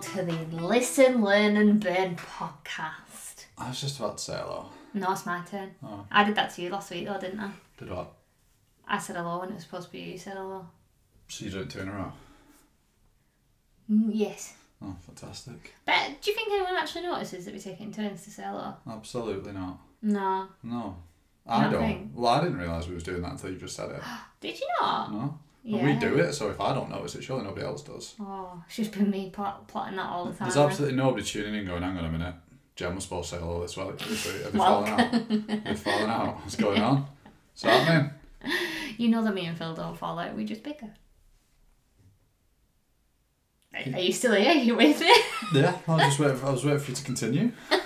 to the Listen, Learn and Burn podcast. I was just about to say hello. No, it's my turn. Oh. I did that to you last week though, didn't I? Did what? I said hello when it was supposed to be you said hello. So you do it two in a row? Mm, yes. Oh, fantastic. But do you think anyone actually notices that we're taking turns to say hello? Absolutely not. No. No. I don't don't. Well, I didn't realise we was doing that until you just said it. Did you not? No. Yeah. We do it, so if I don't notice it, surely nobody else does. Oh, it's just been me plot- plotting that all the time. There's absolutely nobody tuning in going, hang on a minute. Jen was supposed to say hello this well. Have they fallen out? Have they fallen out? What's going on? What's happening? You know that me and Phil don't fall out, we just bicker. Are, are you still here? Are you with me? Yeah, I was just waiting. I was waiting for you to continue.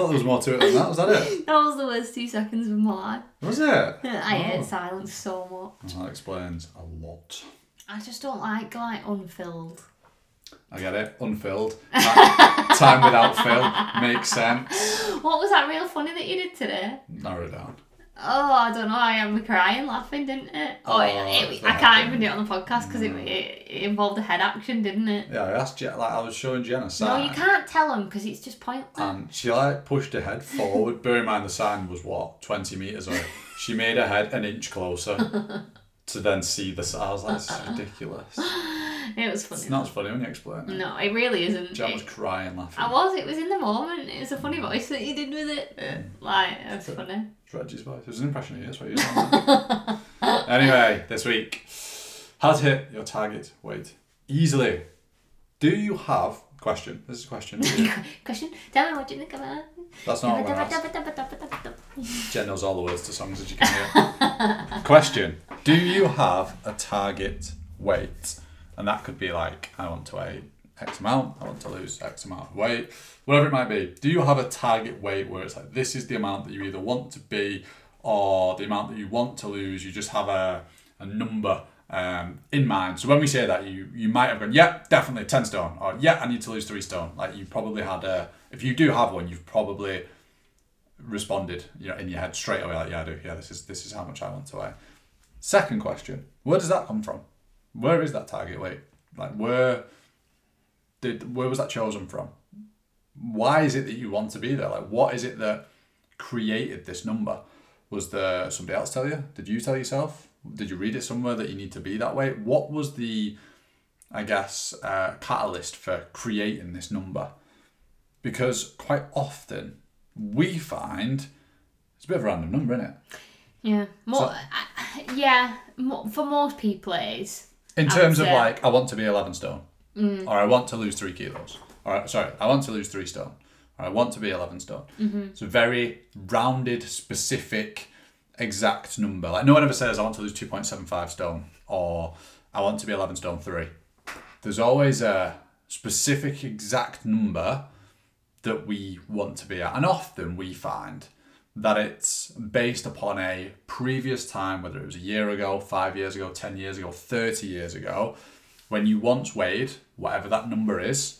I thought there was more to it than that. Was that it? that was the worst two seconds of my life. Was it? I hate Oh. silence so much. Well, that explains a lot. I just don't like like unfilled. I get it. Unfilled. Time without fill makes sense. What was that real funny that you did today? Narrow it down. Oh, I don't know. I am crying laughing, didn't it? Oh, Oh, it, it, I can't even do it on the podcast because it, it, it involved a head action, didn't it? Yeah, I asked Jen, like I was showing Jenna. a No, you can't tell them because it's just pointless. And she like pushed her head forward. Bear in mind the sign was what, 20 metres away. She made her head an inch closer to then see the sign. I was like, this is ridiculous. it was funny. It's not as funny when you explain it. No, it really isn't. Jen was crying, laughing. I was. It was in the moment. It was a funny mm. voice that you did with it. Like it was funny. It's Reggie's voice. It was an impression of you, that's what you anyway, this week, how to hit your target weight easily. Do you have question? This is a question. Question. Tell me what you think about. That's not what I'm gonna. Jen knows all the words to songs as you can hear. question: Do you have a target weight? And that could be like, I want to weigh X amount. I want to lose X amount of weight. Whatever it might be. Do you have a target weight where it's like this is the amount that you either want to be, or the amount that you want to lose? You just have a a number um, in mind. So when we say that, you you might have gone, yeah, definitely ten stone, or yeah, I need to lose three stone. Like you probably had a. If you do have one, you've probably responded, you know, in your head straight away, like, yeah, I do. Yeah, this is this is how much I want to weigh. Second question: Where does that come from? Where is that target weight? Like, where did where was that chosen from? Why is it that you want to be there? Like, what is it that created this number? Was there somebody else tell you? Did you tell yourself? Did you read it somewhere that you need to be that way? What was the, I guess, uh, catalyst for creating this number? Because quite often we find it's a bit of a random number, isn't it? Yeah. More. So- I, yeah. Mo for most people, it is. In terms of like, I want to be 11 stone, mm. or I want to lose three kilos, or sorry, I want to lose three stone, or I want to be 11 stone. Mm-hmm. It's a very rounded, specific, exact number. Like, no one ever says, I want to lose 2.75 stone, or I want to be 11 stone three. There's always a specific, exact number that we want to be at. And often we find that it's based upon a previous time, whether it was a year ago, five years ago, 10 years ago, 30 years ago, when you once weighed whatever that number is.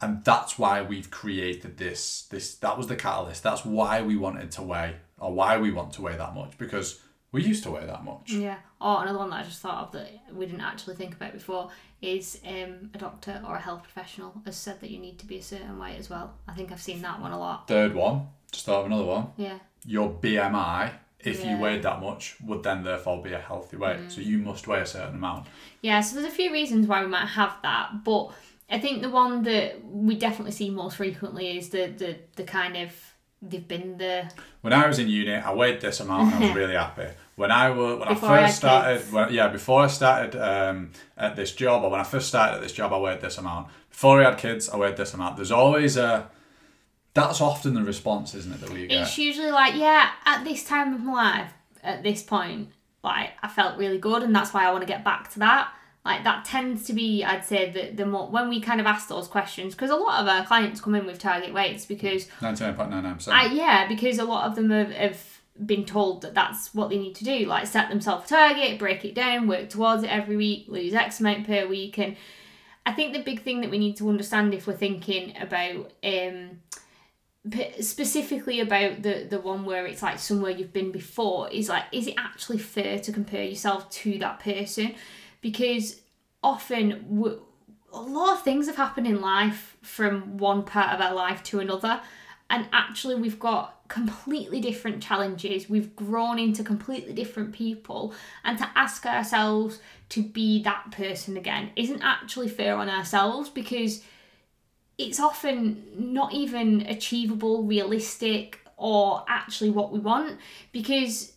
And that's why we've created this. This that was the catalyst. That's why we wanted to weigh, or why we want to weigh that much, because we used to weigh that much. Yeah. Oh, another one that I just thought of that we didn't actually think about before is um, a doctor or a health professional has said that you need to be a certain weight as well. I think I've seen that one a lot. Third one, just of another one. Yeah. your BMI, if you weighed that much, would then therefore be a healthy weight. So you must weigh a certain amount. Yeah, so there's a few reasons why we might have that, but I think the one that we definitely see most frequently is the the, the kind of they've been the When I was in uni, I weighed this amount and I was really happy. When I were when Before I I first had started, when, yeah, before I started um, at this job, or when I first started at this job, I weighed this amount. Before I had kids, I weighed this amount. There's always a. That's often the response, isn't it, that we get? It's usually like, yeah, at this time of my life, at this point, like I felt really good, and that's why I want to get back to that. Like that tends to be, I'd say, the the more when we kind of ask those questions, because a lot of our clients come in with target weights because Ninety-nine point nine nine percent. Yeah, because a lot of them have, have been told that that's what they need to do, like set themselves a target, break it down, work towards it every week, lose X amount per week, and I think the big thing that we need to understand if we're thinking about um, specifically about the the one where it's like somewhere you've been before is like is it actually fair to compare yourself to that person because often a lot of things have happened in life from one part of our life to another. And actually, we've got completely different challenges. We've grown into completely different people. And to ask ourselves to be that person again isn't actually fair on ourselves because it's often not even achievable, realistic, or actually what we want. Because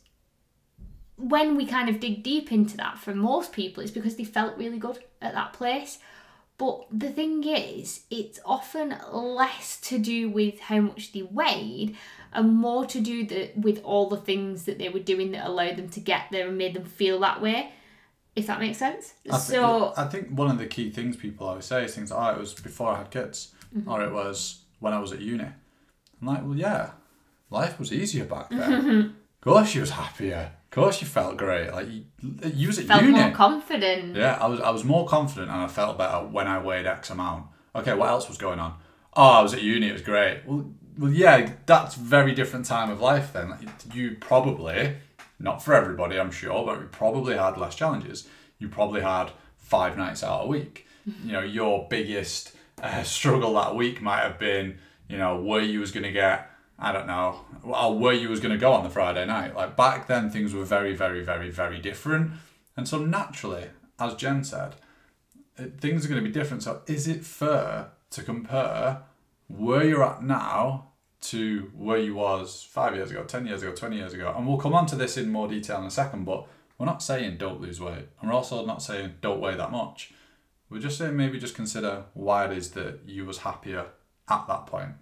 when we kind of dig deep into that, for most people, it's because they felt really good at that place. But the thing is, it's often less to do with how much they weighed and more to do the, with all the things that they were doing that allowed them to get there and made them feel that way. If that makes sense. I so think, I think one of the key things people always say is things like, oh, it was before I had kids, Mm-hmm. or it was when I was at uni. I'm like, well, yeah, life was easier back then. Mm-hmm. Of course, you was happier. Of course, you felt great. Like you, you was at felt uni. more confident. Yeah, I was I was more confident and I felt better when I weighed X amount. Okay, what else was going on? Oh, I was at uni. It was great. Well, well, yeah, that's very different time of life. Then Like, you probably, not for everybody, I'm sure, but you probably had less challenges. You probably had five nights out a week. You know, your biggest uh, struggle that week might have been, you know, where you was going to get I don't know, or where you was going to go on the Friday night. Like back then, things were very, very, very, very different. And so naturally, as Jen said, things are going to be different. So is it fair to compare where you're at now to where you was five years ago, ten years ago, twenty years ago? And we'll come on to this in more detail in a second. But we're not saying don't lose weight, and we're also not saying don't weigh that much. We're just saying maybe just consider why it is that you was happier at that point.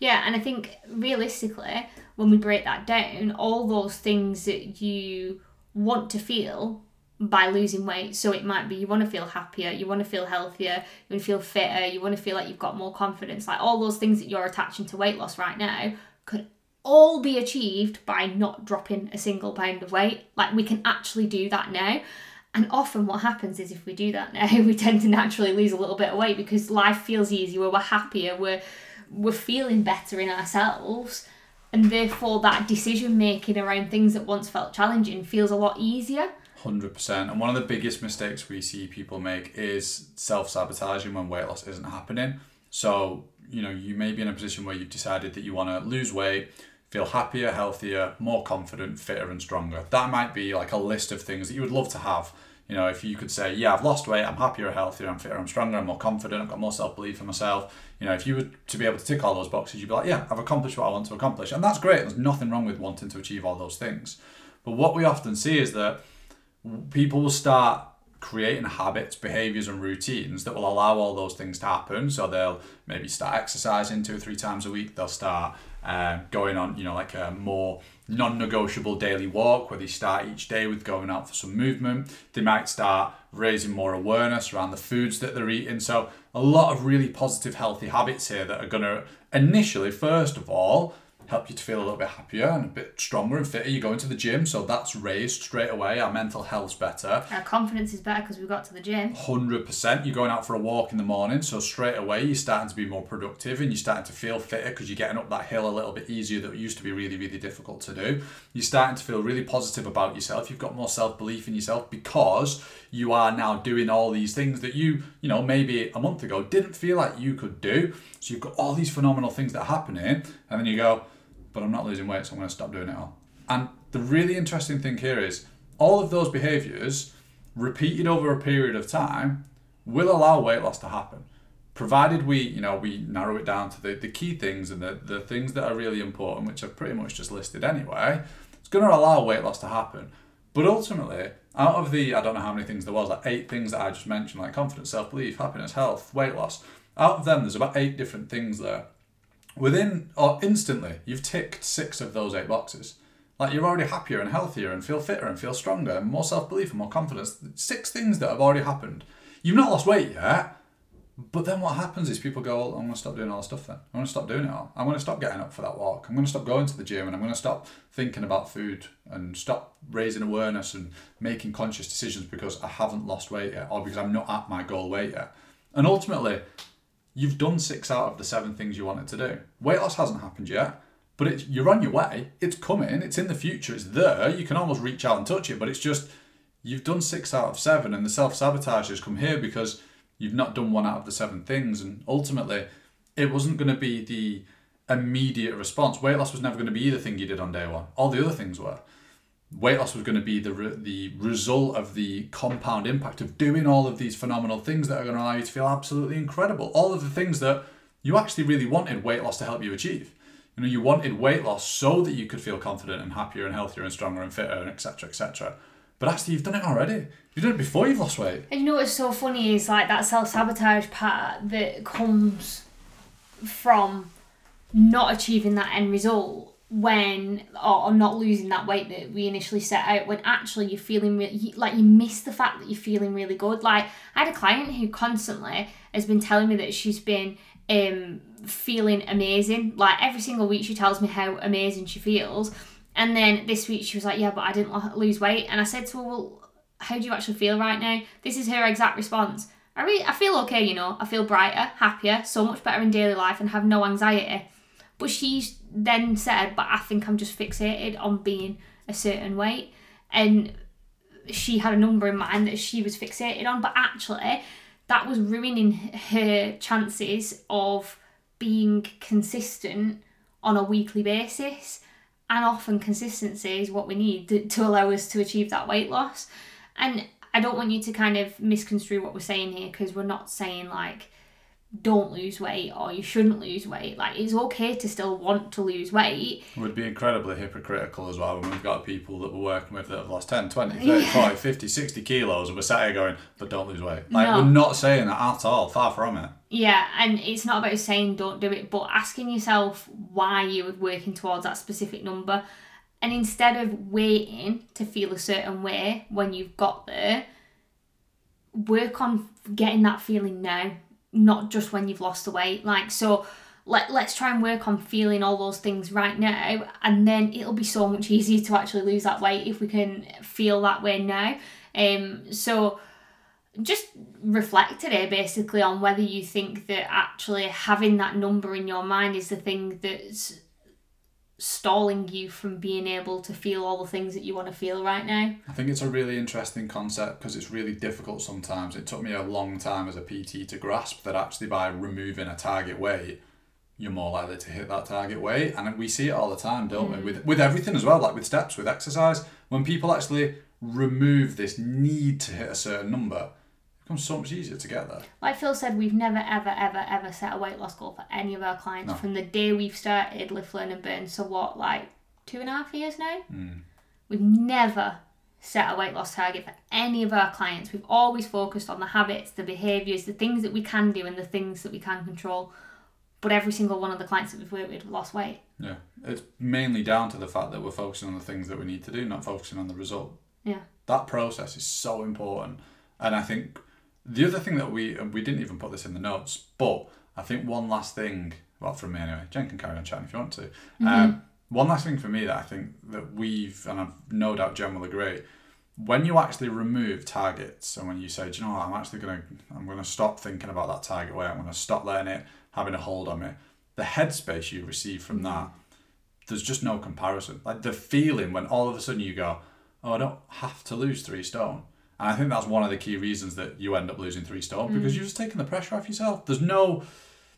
Yeah, and I think realistically, when we break that down, all those things that you want to feel by losing weight, so it might be you want to feel happier, you want to feel healthier, you want to feel fitter, you want to feel like you've got more confidence, like all those things that you're attaching to weight loss right now could all be achieved by not dropping a single pound of weight. Like we can actually do that now. And often what happens is if we do that now, we tend to naturally lose a little bit of weight because life feels easier, we're happier, we're we're feeling better in ourselves and therefore that decision making around things that once felt challenging feels a lot easier. Hundred percent. And one of the biggest mistakes we see people make is self sabotaging when weight loss isn't happening. So you know you may be in a position where you've decided that you want to lose weight, feel happier, healthier, more confident, fitter, and stronger. That might be like a list of things that you would love to have. You know, if you could say, yeah, I've lost weight, I'm happier, healthier, I'm fitter, I'm stronger, I'm more confident, I've got more self belief in myself. You know, if you were to be able to tick all those boxes, you'd be like, yeah, I've accomplished what I want to accomplish. And that's great. There's nothing wrong with wanting to achieve all those things. But what we often see is that people will start creating habits, behaviors, and routines that will allow all those things to happen. So they'll maybe start exercising two or three times a week. They'll start um, going on, you know, like a more non-negotiable daily walk where they start each day with going out for some movement. They might start raising more awareness around the foods that they're eating. So a lot of really positive, healthy habits here that are going to initially, first of all, help you to feel a little bit happier and a bit stronger and fitter. You go into the gym, so that's raised straight away. Our mental health's better. Our confidence is better because we got to the gym. Hundred percent. You're going out for a walk in the morning, so straight away you're starting to be more productive and you're starting to feel fitter because you're getting up that hill a little bit easier that used to be really, really difficult to do. You're starting to feel really positive about yourself. You've got more self belief in yourself because you are now doing all these things that you, you know, maybe a month ago didn't feel like you could do. So you've got all these phenomenal things that are happening, and then you go, but I'm not losing weight, so I'm going to stop doing it all. And the really interesting thing here is all of those behaviors repeated over a period of time will allow weight loss to happen provided we you know we narrow it down to the, the key things and the, the things that are really important which i've pretty much just listed anyway. It's going to allow weight loss to happen. But ultimately out of the i don't know how many things there was like eight things that i just mentioned like confidence self-belief happiness health weight loss out of them there's about eight different things there within or instantly you've ticked six of those eight boxes like you're already happier and healthier and feel fitter and feel stronger and more self-belief and more confidence six things that have already happened you've not lost weight yet but then what happens is people go, I'm going to stop doing all the stuff then. I'm going to stop doing it all. I'm going to stop getting up for that walk. I'm going to stop going to the gym and I'm going to stop thinking about food and stop raising awareness and making conscious decisions because I haven't lost weight yet or because I'm not at my goal weight yet. And ultimately, you've done six out of the seven things you wanted to do. Weight loss hasn't happened yet, but it's, you're on your way. It's coming. It's in the future. It's there. You can almost reach out and touch it, but it's just you've done six out of seven and the self sabotage has come here because You've not done one out of the seven things, and ultimately, it wasn't going to be the immediate response. Weight loss was never going to be the thing you did on day one. All the other things were. Weight loss was going to be the re- the result of the compound impact of doing all of these phenomenal things that are going to allow you to feel absolutely incredible. All of the things that you actually really wanted weight loss to help you achieve. You know, you wanted weight loss so that you could feel confident and happier and healthier and stronger and fitter and etc. etc. But actually, you've done it already. You've done it before you've lost weight. And you know what's so funny is like that self sabotage part that comes from not achieving that end result when or, or not losing that weight that we initially set out when actually you're feeling re- like you miss the fact that you're feeling really good. Like i had a client who constantly has been telling me that she's been um feeling amazing. Like every single week she tells me how amazing she feels. And then this week she was like yeah but i didn't lo- lose weight. And i said to her well how do you actually feel right now? This is her exact response. I really, I feel okay, you know. I feel brighter, happier, so much better in daily life, and have no anxiety. But she's then said, "But I think I'm just fixated on being a certain weight," and she had a number in mind that she was fixated on. But actually, that was ruining her chances of being consistent on a weekly basis. And often, consistency is what we need to, to allow us to achieve that weight loss. And I don't want you to kind of misconstrue what we're saying here because we're not saying like don't lose weight or you shouldn't lose weight. Like it's okay to still want to lose weight. It would be incredibly hypocritical as well when we've got people that we're working with that have lost 10, 20, 30, 40, 50, 60 kilos and we're sat here going, but don't lose weight. Like No. we're not saying that at all, far from it. Yeah, and it's not about saying don't do it, but asking yourself why you're working towards that specific number. And instead of waiting to feel a certain way when you've got there, work on getting that feeling now, not just when you've lost the weight. Like, so let, let's try and work on feeling all those things right now, and then it'll be so much easier to actually lose that weight if we can feel that way now. Um, so just reflect today basically on whether you think that actually having that number in your mind is the thing that's stalling you from being able to feel all the things that you want to feel right now. I think it's a really interesting concept because it's really difficult sometimes. It took me a long time as a PT to grasp that actually by removing a target weight, you're more likely to hit that target weight. And we see it all the time, don't we? Mm. With with everything as well, like with steps, with exercise. When people actually remove this need to hit a certain number, becomes so much easier to get there. Like Phil said, we've never, ever, ever, ever set a weight loss goal for any of our clients No. from the day we've started Lift, Learn and Burn. So what, like two and a half years now? Mm. We've never set a weight loss target for any of our clients. We've always focused on the habits, the behaviours, the things that we can do and the things that we can control. But every single one of the clients that we've worked with lost weight. Yeah. It's mainly down to the fact that we're focusing on the things that we need to do, not focusing on the result. Yeah. that process is so important and i think the other thing that we we didn't even put this in the notes but i think one last thing well from me anyway jen can carry on chatting if you want to um, one last thing for me that i think that we've and i've no doubt jen will agree when you actually remove targets and when you say do you know what i'm actually going to i'm to stop thinking about that target weight i'm going to stop letting it having a hold on me the headspace you receive from that there's just no comparison. Like the feeling when all of a sudden you go, oh, I don't have to lose three stone. And I think that's one of the key reasons that you end up losing three stone because you're just taking the pressure off yourself. There's no,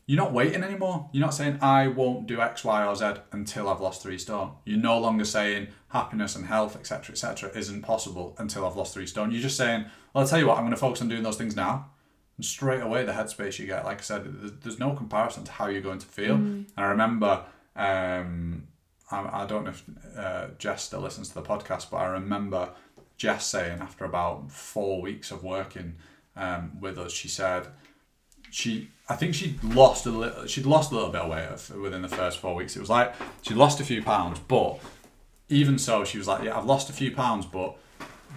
you're not waiting anymore. You're not saying, I won't do X, Y, or Z until I've lost three stone. You're no longer saying happiness and health, etc., etc., isn't possible until I've lost three stone. You're just saying, well, I'll tell you what, I'm going to focus on doing those things now. And straight away, the headspace you get, like I said, there's- no comparison to how you're going to feel. And I remember, um, I, I don't know if uh, Jess still listens to the podcast, but I remember Jess saying after about four weeks of working um, with us, she said she I think she'd lost a little she'd lost a little bit of weight within the first four weeks. It was like she'd lost a few pounds, but even so, she was like, yeah, I've lost a few pounds, but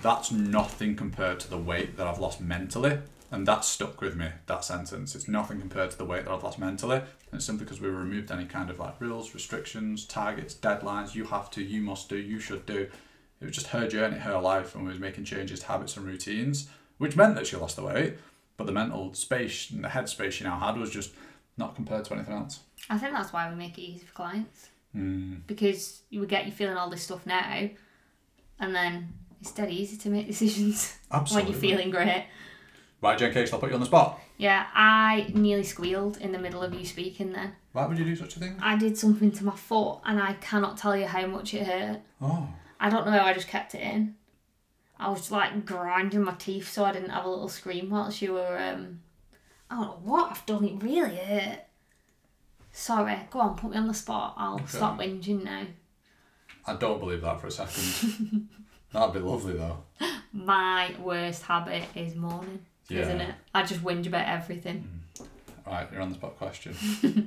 that's nothing compared to the weight that I've lost mentally. And that stuck with me, that sentence. It's nothing compared to the weight that I've lost mentally. And it's simply because we removed any kind of like rules, restrictions, targets, deadlines, you have to, you must do, you should do. It was just her journey, her life, and we was making changes to habits and routines, which meant that she lost the weight. But the mental space and the headspace she now had was just not compared to anything else. I think that's why we make it easy for clients. Mm. Because you would get you feeling all this stuff now, and then it's dead easy to make decisions when you're feeling great. Right, Jen Case, I'll put you on the spot. Yeah, I nearly squealed in the middle of you speaking then. Why would you do such a thing? I did something to my foot and I cannot tell you how much it hurt. Oh. I don't know how I just kept it in. I was like grinding my teeth so I didn't have a little scream whilst you were um I don't know what I've done, it really hurt. Sorry, go on, put me on the spot. I'll Okay. stop whinging now. I don't believe that for a second. That'd be lovely though. My worst habit is mourning, isn't it? I just whinge about everything. Right, you're on the spot question.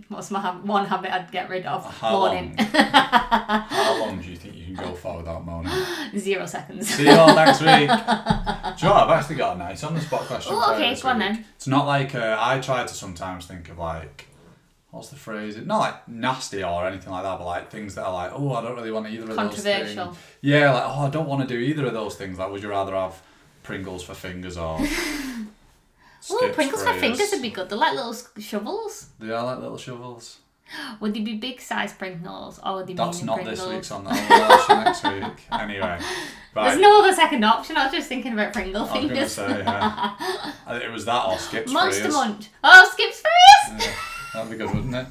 What's my hab- one habit I'd get rid of? How mourning. long? How long do you think you can go for without moaning? Zero seconds. See you all next week. Do you know what? I've actually got a nice on the spot question. Oh, you okay, go on then. It's not like uh, I try to sometimes think of like what's the phrase? Not like nasty or anything like that, but like things that are like, oh, I don't really want to either of those Controversial. things. Yeah, like oh, I don't want to do either of those things. Like, would you rather have Pringles for fingers or? Oh, Skips Pringles for fingers would be good. They're like little shovels. They are like little shovels. Would they be big size Pringles or would they That's not Pringles? this week's on that. That's next week. Anyway, There's no other second option. I was just thinking about Pringle I was gonna fingers. say yeah. It was that or skips Monster for ears. Munch. Oh, Skips for ears! Yeah, that'd be good, wouldn't it?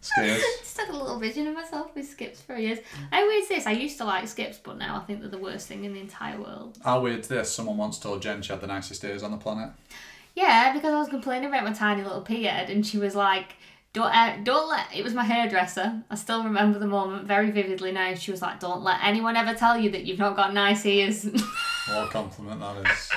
Skiers. Just had a little vision of myself with Skips for ears. How weird's this? I used to like Skips, but now I think they're the worst thing in the entire world. How weird's this? Someone once told Jen she had the nicest ears on the planet. Yeah, because I was complaining about my tiny little pea head, and she was like, "Don't, uh, don't let." It was my hairdresser. I still remember the moment very vividly now. She was like, "Don't let anyone ever tell you that you've not got nice ears." What a compliment that is.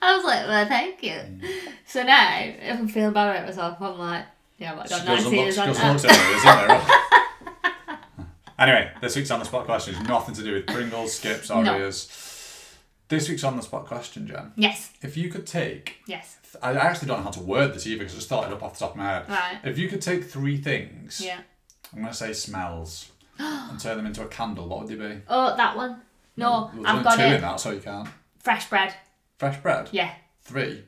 I was like, "Well, thank you." Mm. So now, if I'm feeling bad about myself, I'm like, "Yeah, but I She got nice ears she on goes and that." looks at her ears, isn't anyway, this week's on the spot question is nothing to do with Pringles, skips, or No. ears. This week's on the spot question, Jen. Yes, If you could take, yes, I actually don't know how to word this either because I just thought up off the top of my head. right, If you could take three things, yeah. I'm going to say smells, and turn them into a candle, what would they be? Oh, that one. No, There's I've got two in that, so you can't. Fresh bread. Fresh bread? Yeah. Three.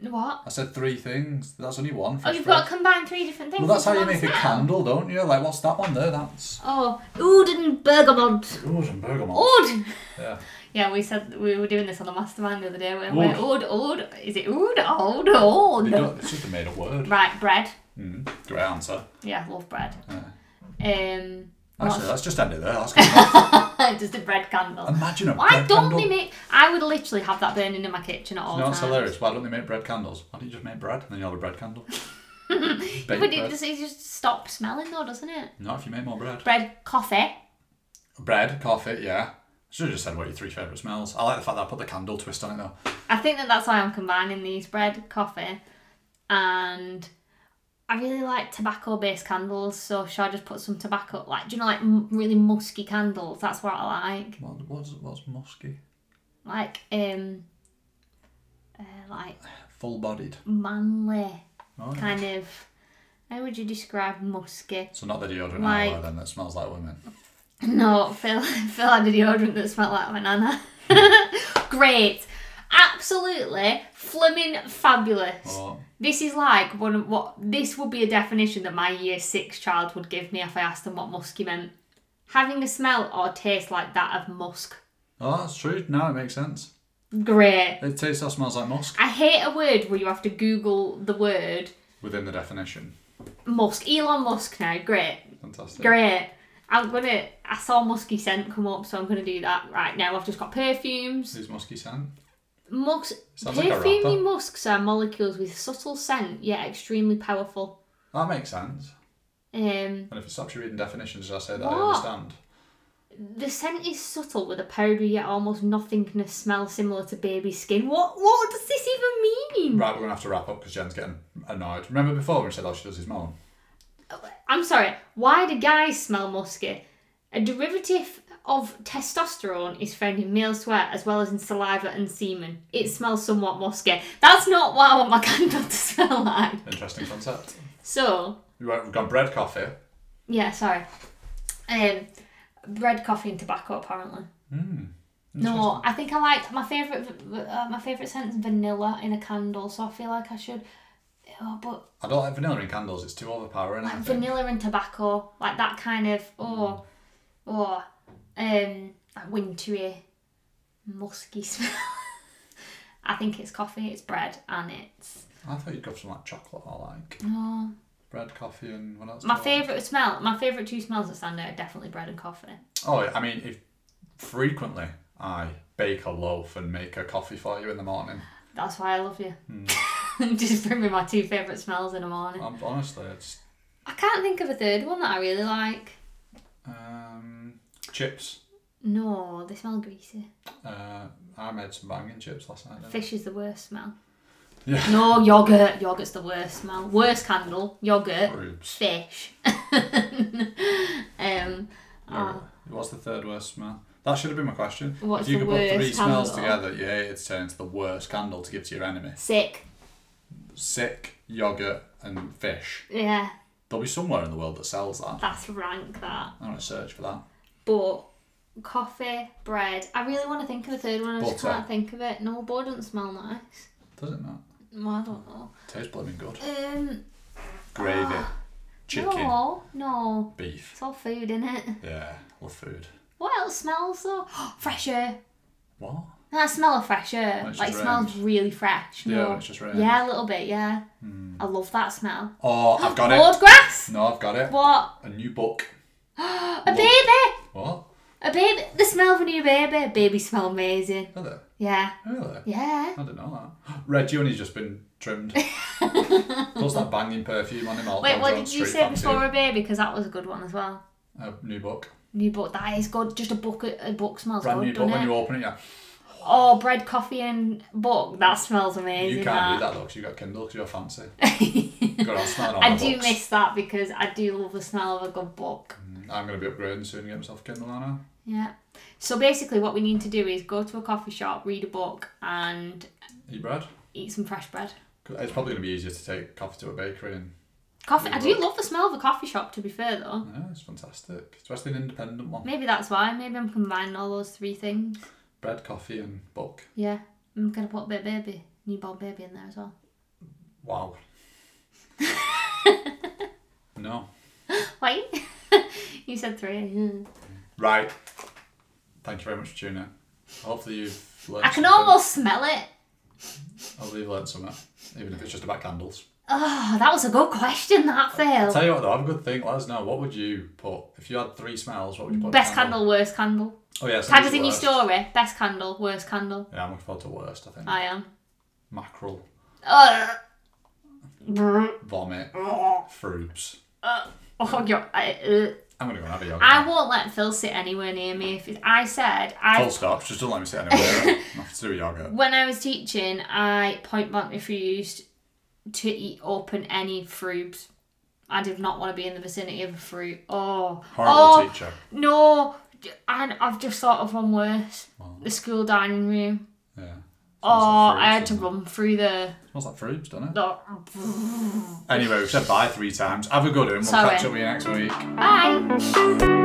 What? I said three things. That's only one. Oh, you've bread. got to combine three different things. Well, that's how you make a candle, don't you? Like, what's that one there? That's Oh, oud bergamot. oud bergamot. Oud. Yeah. Yeah, we said we were doing this on the mastermind the other day. We're oud, oud. Is it oud, oud, oud? They don't- It's just a made up word. Right, bread. Mm, great answer. Yeah, love bread. Um, Actually, let's just end it there. That's good enough. just a bread candle. Imagine a Why bread don't candle. they make? I would literally have that burning in my kitchen at all what's times. hilarious? Why don't they make bread candles? Why don't you just make bread and then you have a bread candle? Baked But bread. it just, it just stops smelling though, doesn't it? Not if you make more bread. Bread, coffee. Bread, coffee, yeah. Should have just said what your three favourite smells. I like the fact that I put the candle twist on it though. I think that that's why I'm combining these bread, coffee, and I really like tobacco-based candles. So should I just put some tobacco, like do you know, like m- really musky candles? That's what I like. What, what's, what's musky? Like um, uh, like Full bodied. manly Oh, yeah. kind of. How would you describe musky? So not the deodorant Like- like, then that smells like women. No, feel feel like a deodorant that smelled like banana. Great. Absolutely flimming fabulous. Oh, This is like one of what this would be a definition that my year six child would give me if I asked them what musky meant. Having a smell or taste like that of musk. oh, that's true. Now it makes sense. Great. It tastes or smells like musk I hate a word where you have to Google the word within the definition. musk. Elon Musk now. Great. Fantastic. Great. I'm gonna. I saw musky scent come up, so I'm gonna do that right now. I've just got perfumes. Is musky scent? Musk. Sounds like a Perfumey rapper. musks are molecules with subtle scent yet extremely powerful. That makes sense. Um, And if it stops you reading definitions, as I say that I What? understand. The scent is subtle with a powdery yet almost nothingness smell similar to baby skin. What what does this even mean? Right, we're gonna have to wrap up because Jen's getting annoyed. Remember before when we said all she does is moan? I'm sorry, why do guys smell musky? A derivative of testosterone is found in male sweat as well as in saliva and semen. It smells somewhat musky. That's not what I want my candle to smell like. Interesting concept. So, We've got bread, coffee. yeah, sorry. Um, bread, coffee, and tobacco apparently. Mm. No, I think I like my favorite. Uh, my favorite scent's vanilla in a candle, so I feel like I should. Oh, but I don't like vanilla in candles. It's too overpowering. I like think. vanilla and tobacco, like that kind of oh, oh, um, like wintry, musky smell. I think it's coffee, it's bread, and it's I thought you'd go for something like chocolate or like oh, bread, coffee, and what else? my you like? favourite smell. My favourite two smells that stand out are definitely bread and coffee. Oh, I mean, if frequently I bake a loaf and make a coffee for you in the morning. That's why I love you. Hmm. Just bring me my two favourite smells in the morning. I'm, honestly, it's I can't think of a third one that I really like. um, chips. No, they smell greasy. Uh, I made some banging chips last night. I? Fish is the worst smell. Yeah. No, yogurt. Yogurt's the worst smell. Worst candle. Yogurt. Rubes. Fish. um. Yeah. What's the third worst smell? That should have been my question. What's if you the could put three worst smells candle? together, you hated to turn into the worst candle to give to your enemy. Sick. Sick, yogurt, and fish. Yeah, There'll be somewhere in the world that sells that. that's rank. That. I'm gonna search for that. But coffee, bread. I really want to think of a third one. I just Butter. can't think of it. No, butter doesn't smell nice. Does it not? Well, I don't know. Tastes blooming good. Um. Gravy, chicken, No, no. beef. It's all food in it. Yeah, love food. What else smells though? fresh air. What? I smell of fresh air. When it's Like it just smells really fresh. Yeah, No. when it's just rained. Yeah, a little bit. Yeah. Hmm. I love that smell. Oh, I've got it. Board grass. No, I've got it. What? A new book. A baby. What? A baby. The smell of a new baby. Baby smell amazing. Are they? Yeah. Really? Yeah. I didn't know that. Red Junior's just been trimmed. Plus that banging perfume on him all Wait, what did you Street say Fancy. before a baby? Because that was a good one as well. A new book. New book. That is good. Just a book. A book smells Brand good, new book. doesn't When it? you open it, yeah. Oh, bread, coffee, and book. That smells amazing. You can't do that though because you got Kindle because you're fancy. Got on all I do books. miss that because I do love the smell of a good book. Mm, I'm going to be upgrading soon and get myself a Kindle now. Yeah. So basically, what we need to do is go to a coffee shop, read a book, and Eat bread. eat some fresh bread. It's probably going to be easier to take coffee to a bakery and Coffee. I do love the smell of a coffee shop. To be fair, though, yeah, it's fantastic. Especially an independent one. maybe that's why. Maybe I'm combining all those three things. Bread, coffee, and book. Yeah. I'm gonna put a bit baby, newborn baby in there as well. Wow. no. Wait. you said three. Right. Thank you very much for tuning in. Hopefully you've learned I can something. almost smell it. Hopefully you've learned something, even if it's just about candles. Oh, that was a good question. That failed. Tell you what though, I have a good think. Let us know. What would you put if you had three smells? What would you put? Best candle? candle, worst candle. Oh yeah, Tag us in your worst. story. Best candle, worst candle. Yeah, I'm looking forward to worst. I think I am. mackerel, Ugh. Vomit, Frubes. Oh, you're, I, uh, I'm gonna go and have a yogurt. I won't let Phil sit anywhere near me. If it, I said I Full stop. Just don't let me sit anywhere. Nothing to do with yogurt. when I was teaching, I point blank refused to eat open any fruits. I did not want to be in the vicinity of a fruit. Oh, Horrible oh teacher. no! And I've just thought of one worse. Wow. The school dining room. Yeah. Oh, like I had to run through the. Smells like Frubes, doesn't it? the Anyway, we've said bye three times. Have a good one. We'll Sorry. catch up with you next week. bye.